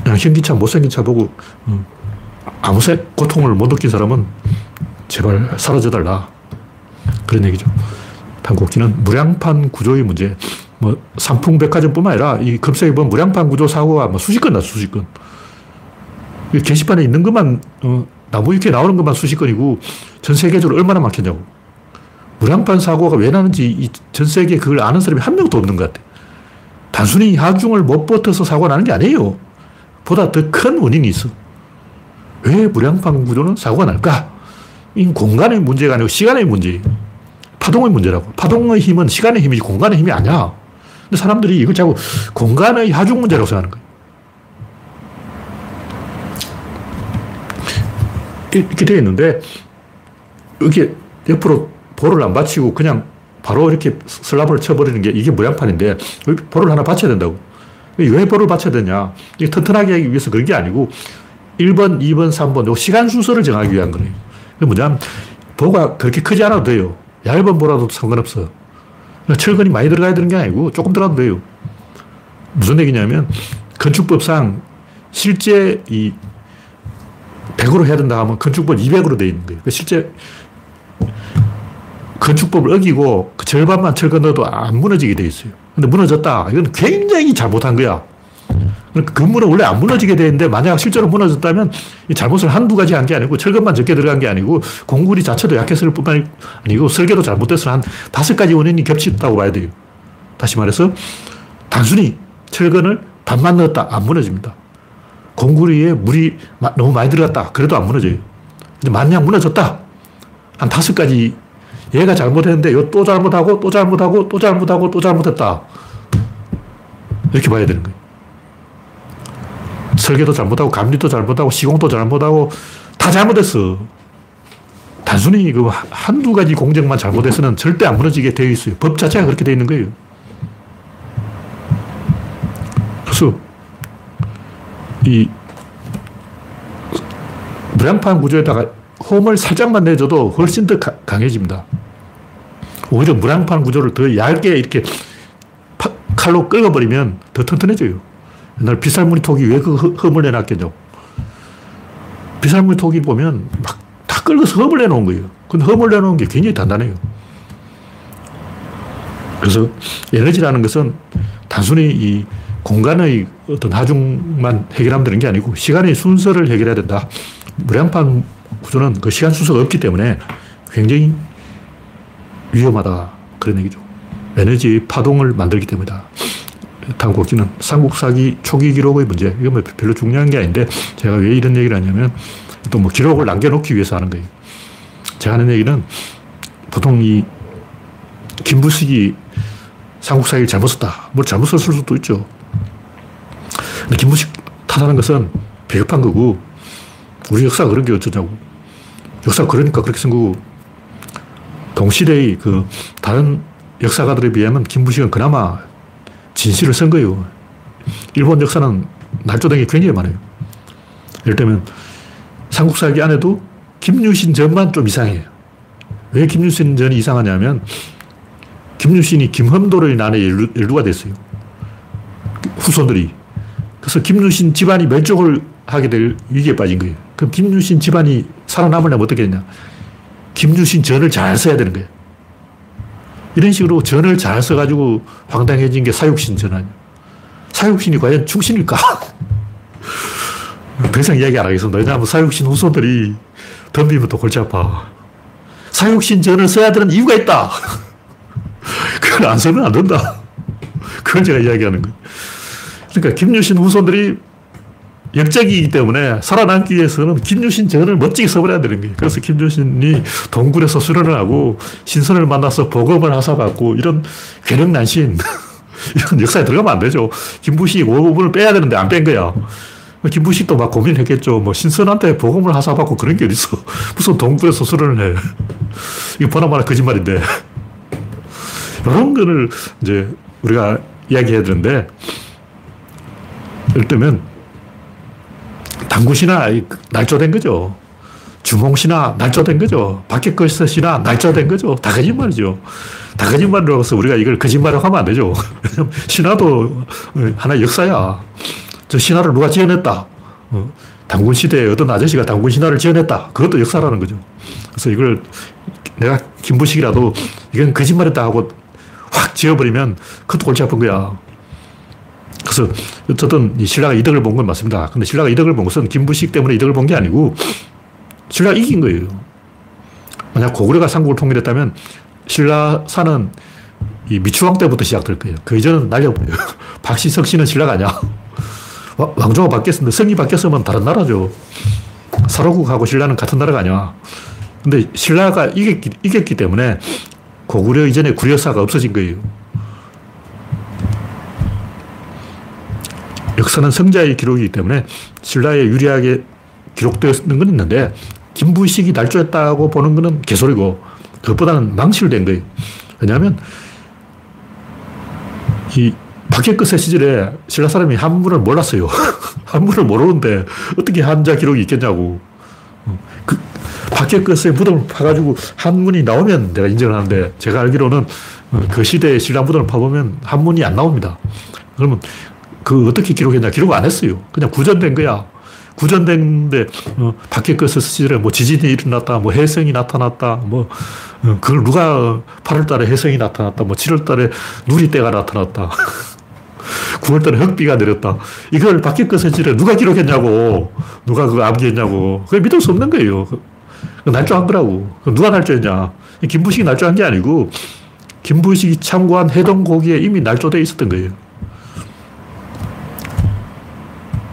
그냥 현기 차, 못생긴 차 보고, 어, 아무 새 고통을 못 느낀 사람은 제발 사라져달라. 그런 얘기죠. 한국기는 무량판 구조의 문제. 뭐 상품 백화점뿐만 아니라 이 검색해 보면 무량판 구조 사고가 뭐 수십 건 나, 수십 건. 게시판에 있는 것만 어, 나무 위키에 나오는 것만 수십 건이고 전 세계적으로 얼마나 많겠냐고. 무량판 사고가 왜 나는지 전 세계에 그걸 아는 사람이 한 명도 없는 것 같아. 단순히 하중을 못 버텨서 사고가 나는 게 아니에요. 보다 더 큰 원인이 있어. 왜 무량판 구조는 사고가 날까? 이 공간의 문제가 아니고 시간의 문제예요. 파동의 문제라고. 파동의 힘은 시간의 힘이지 공간의 힘이 아니야. 근데 사람들이 이걸 자꾸 공간의 하중 문제라고 생각하는 거예요. 이렇게 되어 있는데, 이게 옆으로 볼을 안 받치고 그냥 바로 이렇게 슬랍을 쳐버리는 게 이게 무량판인데, 볼을 하나 받쳐야 된다고. 왜 볼을 받쳐야 되냐? 이게 튼튼하게 하기 위해서 그런 게 아니고, 1번, 2번, 3번, 요 시간 순서를 정하기 위한 거예요. 그 뭐냐면, 보가 그렇게 크지 않아도 돼요. 얇은 보라도 상관없어. 철근이 많이 들어가야 되는 게 아니고 조금 들어가도 돼요. 무슨 얘기냐면, 건축법상 실제 이 100으로 해야 된다 하면 건축법 200으로 돼 있는 거예요. 그 실제 건축법을 어기고 그 절반만 철근 넣어도 안 무너지게 돼 있어요. 근데 무너졌다. 이건 굉장히 잘못한 거야. 그러니까 건물은 원래 안 무너지게 되는데 만약 실제로 무너졌다면 이 잘못을 한두 가지 한 게 아니고 철근만 적게 들어간 게 아니고 공구리 자체도 약했을 뿐만 아니고 설계도 잘못돼서 한 다섯 가지 원인이 겹쳤다고 봐야 돼요. 다시 말해서 단순히 철근을 반만 넣었다. 안 무너집니다. 공구리에 물이 너무 많이 들어갔다. 그래도 안 무너져요. 근데 만약 무너졌다. 한 다섯 가지 얘가 잘못했는데 또 잘못하고 또 잘못하고 또 잘못하고 또 잘못했다. 이렇게 봐야 되는 거예요. 설계도 잘못하고 감리도 잘못하고 시공도 잘못하고 다 잘못했어. 단순히 그 한두 가지 공정만 잘못해서는 절대 안 무너지게 되어 있어요. 법 자체가 그렇게 되어 있는 거예요. 그래서 이 무량판 구조에다가 홈을 살짝만 내줘도 훨씬 더 강해집니다. 오히려 무량판 구조를 더 얇게 이렇게 칼로 긁어버리면 더 튼튼해져요. 옛날 비살무늬 톡이 왜 그 흠을 내놨겠죠? 비살무늬 톡이 보면 막다 긁어서 흠을 내놓은 거예요. 근데 흠을 내놓은 게 굉장히 단단해요. 그래서 에너지라는 것은 단순히 이 공간의 어떤 하중만 해결하면 되는 게 아니고 시간의 순서를 해결해야 된다. 무량판 구조는 그 시간 순서가 없기 때문에 굉장히 위험하다. 그런 얘기죠. 에너지 파동을 만들기 때문이다. 탐국기는 삼국사기 초기 기록의 문제. 이건 뭐 별로 중요한 게 아닌데 제가 왜 이런 얘기를 하냐면 또 뭐 기록을 남겨놓기 위해서 하는 거예요. 제가 하는 얘기는 보통 이 김부식이 삼국사기를 잘못 썼다. 뭐 잘못 썼을 수도 있죠. 근데 김부식 탓하는 것은 비겁한 거고, 우리 역사가 그런 게 어쩌냐고. 역사가 그러니까 그렇게 쓴 거고, 동시대의 그 다른 역사가들에 비하면 김부식은 그나마 진실을 쓴 거예요. 일본 역사는 날조된 게 굉장히 많아요. 예를 들면 삼국사기 안에도 김유신 전만 좀 이상해요. 왜 김유신 전이 이상하냐면 김유신이 김험도를 난에 연루가 됐어요. 후손들이. 그래서 김유신 집안이 멸종을 하게 될 위기에 빠진 거예요. 그럼 김유신 집안이 살아남으려면 어떻게 되냐. 김유신 전을 잘 써야 되는 거예요. 이런 식으로 전을 잘 써가지고 황당해진 게 사육신 전 아니에요. 사육신이 과연 충신일까? [laughs] 더 이상 이야기 안 하겠습니다. 왜냐하면 사육신 후손들이 덤비면 또 골치 아파. 사육신 전을 써야 되는 이유가 있다. [laughs] 그걸 안 쓰면 안 된다. 그걸 제가 이야기하는 거예요. 그러니까 김유신 후손들이 역적이기 때문에 살아남기 위해서는 김유신 전을 멋지게 써버려야 되는 거예요. 그래서 김유신이 동굴에서 수련을 하고 신선을 만나서 복음을 하사받고 이런 괴력난신 [laughs] 이런 역사에 들어가면 안 되죠. 김부식 5분을 빼야 되는데 안 뺀 거야. 김부식도 막 고민했겠죠. 뭐 신선한테 복음을 하사받고 그런 게 어딨어. [laughs] 무슨 동굴에서 수련을 해. 이거 보나마나 거짓말인데. [laughs] 이런 거를 이제 우리가 이야기해야 되는데 예를 들면 당구시나 날조된 거죠. 주몽시나 날조된 거죠. 박격거시나 날조된 거죠. 다 거짓말이죠. 다 거짓말이라서 우리가 이걸 거짓말이라고 하면 안 되죠. [laughs] 신화도 하나의 역사야. 저 신화를 누가 지어냈다. 어, 당군 시대에 어떤 아저씨가 당군 신화를 지어냈다. 그것도 역사라는 거죠. 그래서 이걸 내가 김부식이라도 이건 거짓말이다 하고 확 지어버리면 그것도 골치 아픈 거야. 그래서 어쨌든 신라가 이득을 본 건 맞습니다. 근데 신라가 이득을 본 것은 김부식 때문에 이득을 본 게 아니고 신라가 이긴 거예요. 만약 고구려가 삼국을 통일했다면 신라사는 이 미추왕 때부터 시작될 거예요. 그 이전은 날려버려요. [laughs] 박시석 씨는 신라가 아니야. 왕조가 바뀌었는데 성이 바뀌었으면 다른 나라죠. 사로국하고 신라는 같은 나라가 아니야. 근데 신라가 이겼기, 이겼기 때문에 고구려 이전에 구려사가 없어진 거예요. 역사는 성자의 기록이기 때문에 신라에 유리하게 기록되는 건 있는데 김부식이 날조했다고 보는 거는 개소리고 그것보다는 망실된 거예요. 왜냐하면 이 박해끝의 시절에 신라 사람이 한문을 몰랐어요. [laughs] 한문을 모르는데 어떻게 한자 기록이 있겠냐고. 그 박해끝의 무덤을 파가지고 한문이 나오면 내가 인정을 하는데 제가 알기로는 그 시대의 신라 무덤을 파보면 한문이 안 나옵니다. 그러면 그 어떻게 기록했냐? 기록 안 했어요. 그냥 구전된 거야. 구전된데 어, 박해커스 시절에 뭐 지진이 일어났다, 뭐 해성이 나타났다, 뭐 어, 그걸 누가 8월달에 해성이 나타났다, 뭐 7월달에 누리때가 나타났다. [laughs] 9월달에 흑비가 내렸다. 이걸 박해커스 시절에 누가 기록했냐고, 누가 그거 암기했냐고. 그게 믿을 수 없는 거예요. 날조한 거라고. 누가 날조했냐? 김부식이 날조한 게 아니고 김부식이 참고한 해동고기에 이미 날조되어 있었던 거예요.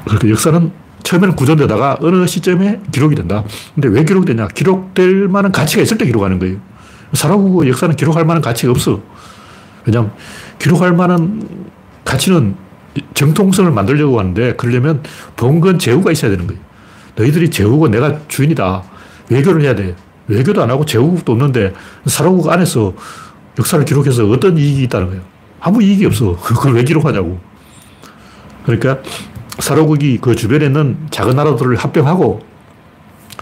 그러니까 역사는 처음에는 구전되다가 어느 시점에 기록이 된다. 근데 왜 기록이 되냐? 기록될 만한 가치가 있을 때 기록하는 거예요. 사라구 역사는 기록할 만한 가치가 없어. 왜냐면 기록할 만한 가치는 정통성을 만들려고 하는데 그러려면 봉건 제후가 있어야 되는 거예요. 너희들이 제후고 내가 주인이다. 외교를 해야 돼. 외교도 안 하고 제후국도 없는데 사라국 안에서 역사를 기록해서 어떤 이익이 있다는 거예요. 아무 이익이 없어. [laughs] 그걸 왜 기록하냐고. 그러니까 사로국이 그 주변에 있는 작은 나라들을 합병하고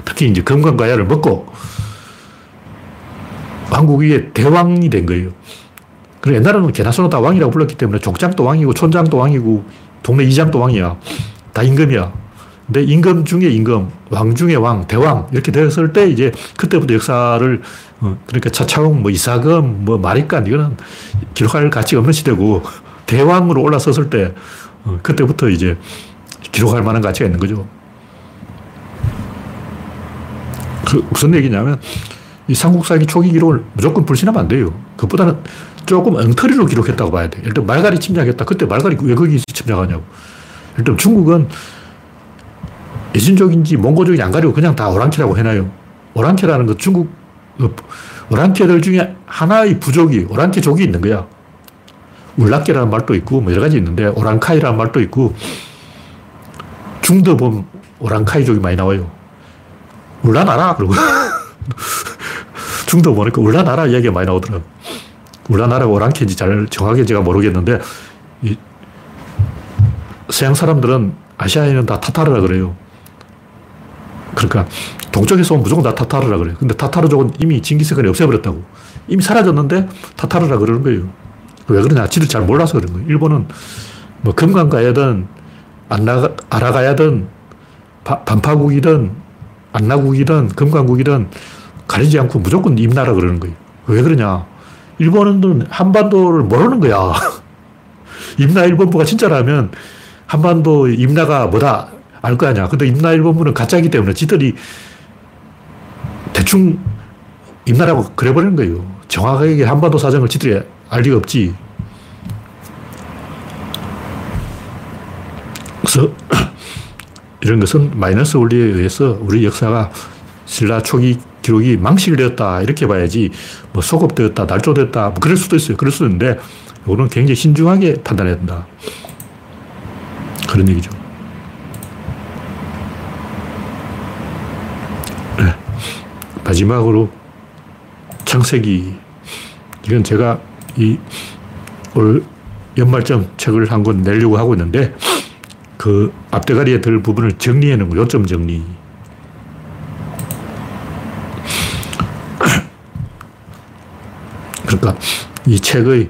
특히 이제 금강가야를 먹고 한국이 대왕이 된 거예요. 그래 옛날에는 개나소나 다 왕이라고 불렀기 때문에 족장도 왕이고 촌장도 왕이고 동네 이장도 왕이야. 다 임금이야. 근데 임금 중에 임금, 왕 중에 왕, 대왕 이렇게 되었을 때 이제 그때부터 역사를 어, 그러니까 차차웅, 뭐 이사금, 뭐 마리간 이거는 기록할 가치가 없는 시대고 대왕으로 올라섰을 때 어, 그때부터 이제 기록할 만한 가치가 있는 거죠. 그 무슨 얘기냐면 이 삼국사기 초기 기록을 무조건 불신하면 안 돼요. 그것보다는 조금 엉터리로 기록했다고 봐야 돼. 들어 말갈이 침략했다. 그때 말갈이 왜 거기 침략하냐고. 들어 중국은 예진족인지 몽고족인지 안 가리고 그냥 다 오랑캐라고 해놔요. 오랑캐라는 건 중국 그 오랑캐들 중에 하나의 부족이 오랑캐족이 있는 거야. 울락계라는 말도 있고 뭐 여러 가지 있는데 오랑카이라는 말도 있고 중도 보면 오랑카이족이 많이 나와요. 울라나라 그러고 [laughs] 중도 보니까 울라나라 이야기가 많이 나오더라고요. 울라나라가 오랑캐인지 잘 정확히 제가 모르겠는데 이 서양 사람들은 아시아에는 다 타타르라 그래요. 그러니까 동쪽에서 오면 무조건 다 타타르라 그래요. 근데 타타르족은 이미 징기스칸이 없애버렸다고. 이미 사라졌는데 타타르라 그러는 거예요. 왜 그러냐? 지를 잘 몰라서 그런 거예요. 일본은 뭐 금강 가야든 안나, 아라가야든 반파국이든 안나국이든 금강국이든 가리지 않고 무조건 임나라 그러는 거예요. 왜 그러냐? 일본은 한반도를 모르는 거야. [laughs] 임나 일본부가 진짜라면 한반도 임나가 뭐다 알 거 아니야. 근데 임나 일본부는 가짜이기 때문에 지들이 대충 임나라고 그래버리는 거예요. 정확하게 한반도 사정을 지들이 알 리가 없지. 그래서 [clears throat] 이런 것은 마이너스 원리에 의해서 우리 역사가 신라 초기 기록이 망실되었다 이렇게 봐야지 뭐 소급되었다 날조됐다 뭐 그럴 수도 있어요. 그럴 수도 있는데 이거는 굉장히 신중하게 판단해야 된다. 그런 얘기죠. 네. 마지막으로 창세기 이건 제가 이 올 연말점 책을 한 권 내려고 하고 있는데 그 앞대가리에 들 부분을 정리해 놓은 거 요점 정리. [clears throat] 그러니까 이 책의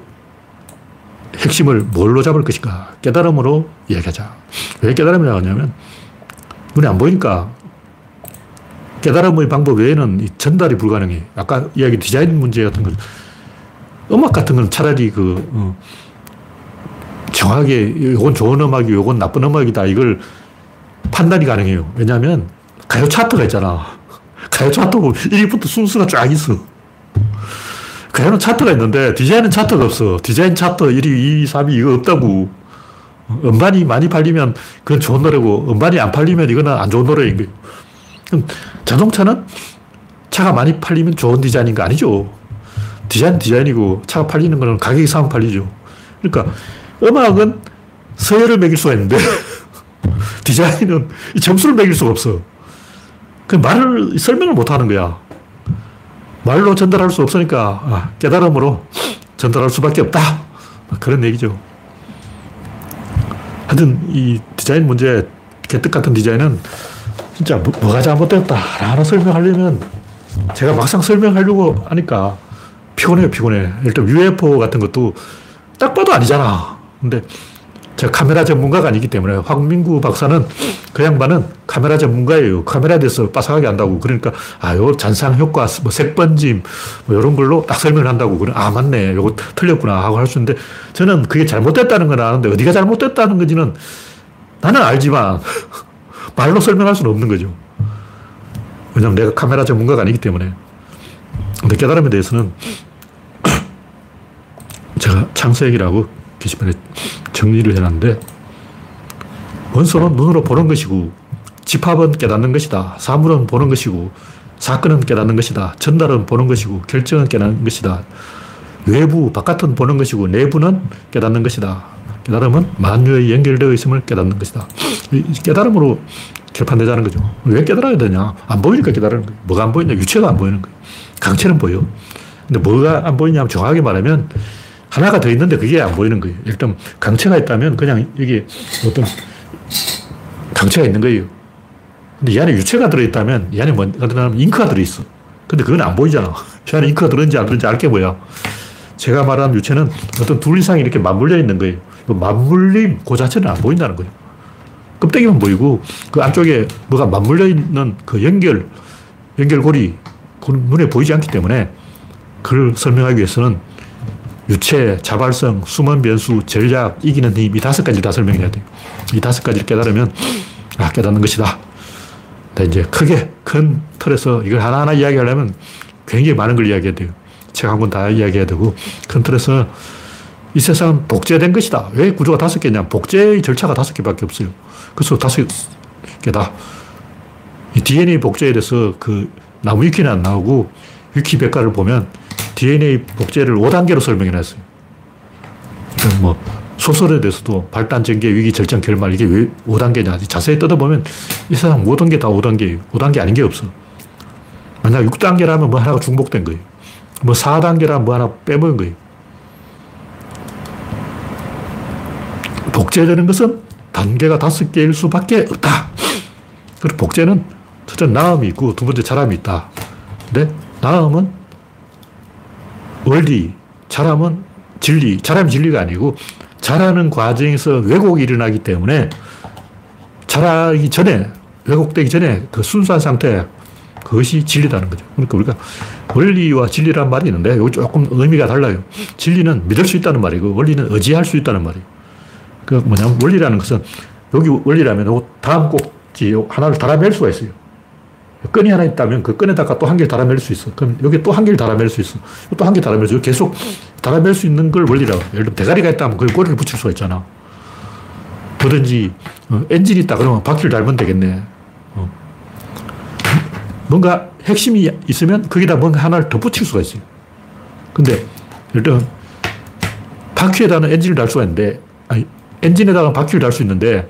핵심을 뭘로 잡을 것인가? 깨달음으로 이야기하자. 왜 깨달음이라고 하냐면 눈에 안 보이니까 깨달음의 방법 외에는 전달이 불가능해. 아까 이야기 디자인 문제 같은 거 음악 같은 건 차라리 그, 어, 정확하게 이건 좋은 음악이고 이건 나쁜 음악이다. 이걸 판단이 가능해요. 왜냐하면 가요 차트가 있잖아. [laughs] 가요 차트 1위부터 순수가 쫙 있어. 가요는 차트가 있는데 디자인은 차트가 없어. 디자인 차트 1위, 2위, 3위 이거 없다고. 음반이 많이 팔리면 그건 좋은 노래고 음반이 안 팔리면 이거는 안 좋은 노래인 거예요. 자동차는 차가 많이 팔리면 좋은 디자인인 거 아니죠. 디자인 디자인이고 차가 팔리는 거는 가격이 싸면 팔리죠. 그러니까 음악은 서열을 매길 수가 있는데 [laughs] 디자인은 점수를 매길 수가 없어. 그 말을 설명을 못 하는 거야. 말로 전달할 수 없으니까 아, 깨달음으로 전달할 수밖에 없다. 그런 얘기죠. 하여튼 이 디자인 문제, 개떡 같은 디자인은 진짜 뭐, 가 잘못됐다. 라는 설명하려면 제가 막상 설명하려고 하니까 피곤해요, 피곤해. 일단 UFO 같은 것도 딱 봐도 아니잖아. 근데 제가 카메라 전문가가 아니기 때문에 황민구 박사는 그 양반은 카메라 전문가예요. 카메라에 대해서 빠삭하게 한다고. 그러니까 아, 요 잔상 효과, 뭐 색번짐, 뭐 이런 걸로 딱 설명을 한다고. 그래, 아, 맞네. 요거 틀렸구나 하고 할 수 있는데 저는 그게 잘못됐다는 건 아는데 어디가 잘못됐다는 건지는 나는 알지만 [laughs] 말로 설명할 수는 없는 거죠. 왜냐면 내가 카메라 전문가가 아니기 때문에. 근데 깨달음에 대해서는 제가 창세기라고 게시판에 정리를 해놨는데 원소는 눈으로 보는 것이고 집합은 깨닫는 것이다. 사물은 보는 것이고 사건은 깨닫는 것이다. 전달은 보는 것이고 결정은 깨닫는 것이다. 외부, 바깥은 보는 것이고 내부는 깨닫는 것이다. 깨달음은 만유에 연결되어 있음을 깨닫는 것이다. 깨달음으로 결판되자는 거죠. 왜 깨달아야 되냐? 안 보이니까 깨달는 거예요. 뭐가 안 보이냐? 유체가 안 보이는 거예요. 강체는 보여. 근데 뭐가 안 보이냐면 정확하게 말하면 하나가 더 있는데 그게 안 보이는 거예요. 일단 강체가 있다면 그냥 여기 어떤 강체가 있는 거예요. 근데 이 안에 유체가 들어있다면 이 안에 뭔가 들어면 잉크가 들어있어. 근데 그건 안 보이잖아. 이 안에 잉크가 들어있는지 안 들어있는지 알게 뭐야. 제가 말하는 유체는 어떤 둘 이상이 이렇게 맞물려 있는 거예요. 그 맞물림 그 자체는 안 보인다는 거예요. 껍데기만 보이고 그 안쪽에 뭐가 맞물려 있는 그 연결, 연결고리, 그 눈에 보이지 않기 때문에 그걸 설명하기 위해서는 유체, 자발성, 숨은 변수, 전략, 이기는 힘, 이 다섯 가지를 다 설명해야 돼요. 이 다섯 가지를 깨달으면, 아, 깨닫는 것이다. 근데 이제 크게, 큰 틀에서 이걸 하나하나 이야기하려면 굉장히 많은 걸 이야기해야 돼요. 책 한 권 다 이야기해야 되고, 큰 틀에서 이 세상은 복제된 것이다. 왜 구조가 다섯 개냐? 복제의 절차가 다섯 개밖에 없어요. 그래서 다섯 개다. 이 DNA 복제에 대해서 그 나무 위키는 안 나오고, 위키 백과를 보면 DNA 복제를 5단계로 설명해 놨어요. 뭐 소설에 대해서도 발단, 전개, 위기, 절정, 결말 이게 왜 5단계냐. 자세히 뜯어보면 이 세상 모든 게 다 5단계예요. 5단계 아닌 게 없어. 만약 6단계라면 뭐 하나가 중복된 거예요. 뭐 4단계라면 뭐 하나 빼먹은 거예요. 복제되는 것은 단계가 다섯 개일 수밖에 없다. 그리고 복제는 첫째 나음이 있고 두 번째 자람이 있다. 근데 나음은 원리, 자람은 진리, 자람이 진리가 아니고 자라는 과정에서 왜곡이 일어나기 때문에 자라기 전에, 왜곡되기 전에 그 순수한 상태, 그것이 진리라는 거죠. 그러니까 우리가 원리와 진리란 말이 있는데, 여기 조금 의미가 달라요. 진리는 믿을 수 있다는 말이고, 원리는 의지할 수 있다는 말이에요. 그 뭐냐면, 원리라는 것은, 여기 원리라면, 다음 꼭지 하나를 달아낼 수가 있어요. 끈이 하나 있다면 그 끈에다가 또 한 개를 달아낼 수 있어. 그럼 여기 또 한 개를 달아낼 수 있어. 또 한 개 달아낼 수 있어. 계속 달아낼 수 있는 걸 원리라고. 예를 들면 대가리가 있다면 거기 꼬리를 붙일 수가 있잖아. 뭐든지 어, 엔진이 있다 그러면 바퀴를 달면 되겠네. 어. 뭔가 핵심이 있으면 거기다 뭔가 하나를 더 붙일 수가 있어요. 근데 예를 들면 바퀴에다는 엔진을 달 수가 있는데 아니 엔진에다가 바퀴를 달 수 있는데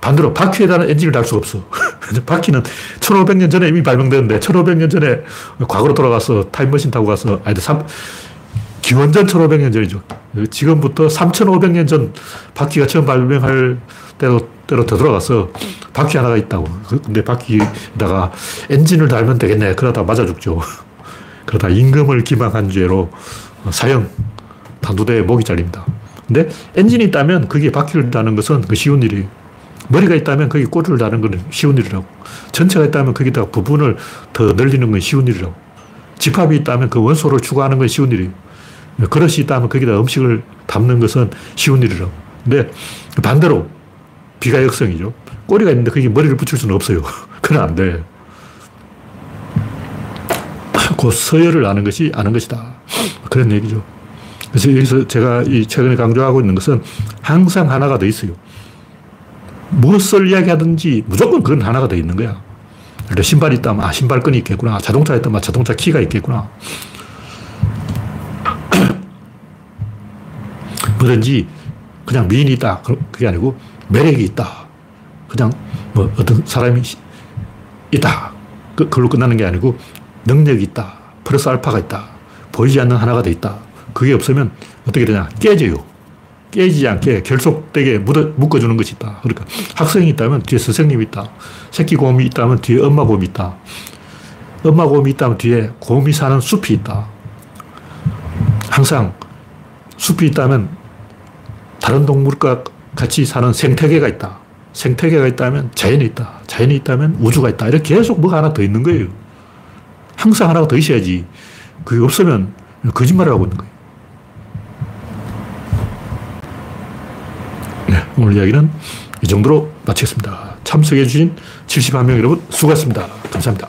반대로 바퀴에다는 엔진을 달 수가 없어. [laughs] 바퀴는 1500년 전에 이미 발명됐는데 1500년 전에 과거로 돌아가서 타임머신 타고 가서 아니 3, 기원전 1500년 전이죠. 지금부터 3500년 전 바퀴가 처음 발명할 때로, 때로 더 돌아가서 바퀴 하나가 있다고. 근데 바퀴에다가 엔진을 달면 되겠네. 그러다 맞아 죽죠. [laughs] 그러다 임금을 기망한 죄로 사형, 단두대에 목이 잘립니다. 근데 엔진이 있다면 그게 바퀴를 다는 것은 그 쉬운 일이에요. 머리가 있다면 거기 꼬리를 다는 건 쉬운 일이라고. 전체가 있다면 거기다가 부분을 더 늘리는 건 쉬운 일이라고. 집합이 있다면 그 원소를 추구하는 건 쉬운 일이에요. 그릇이 있다면 거기다 음식을 담는 것은 쉬운 일이라고. 근데 반대로 비가역성이죠. 꼬리가 있는데 거기 머리를 붙일 수는 없어요. [laughs] 그건 안 돼. 그 서열을 아는 것이 아는 것이다. 그런 얘기죠. 그래서 여기서 제가 이 최근에 강조하고 있는 것은 항상 하나가 더 있어요. 무엇을 이야기하든지 무조건 그건 하나가 더 있는 거야. 신발이 있다면, 아, 신발끈이 있겠구나. 자동차 있다면, 아, 자동차 키가 있겠구나. [clears throat] 뭐든지 그냥 미인이 있다. 그게 아니고 매력이 있다. 그냥 뭐 어떤 사람이 있다. 그, 그걸로 끝나는 게 아니고 능력이 있다. 플러스 알파가 있다. 보이지 않는 하나가 더 있다. 그게 없으면 어떻게 되냐. 깨져요. 깨지지 않게 결속되게 묶어주는 것이 있다. 그러니까 학생이 있다면 뒤에 선생님이 있다. 새끼 곰이 있다면 뒤에 엄마 곰이 있다. 엄마 곰이 있다면 뒤에 곰이 사는 숲이 있다. 항상 숲이 있다면 다른 동물과 같이 사는 생태계가 있다. 생태계가 있다면 자연이 있다. 자연이 있다면 우주가 있다. 이렇게 계속 뭐가 하나 더 있는 거예요. 항상 하나가 더 있어야지. 그게 없으면 거짓말을 하고 있는 거예요. 오늘 이야기는 이 정도로 마치겠습니다. 참석해주신 71명 여러분 수고하셨습니다. 감사합니다.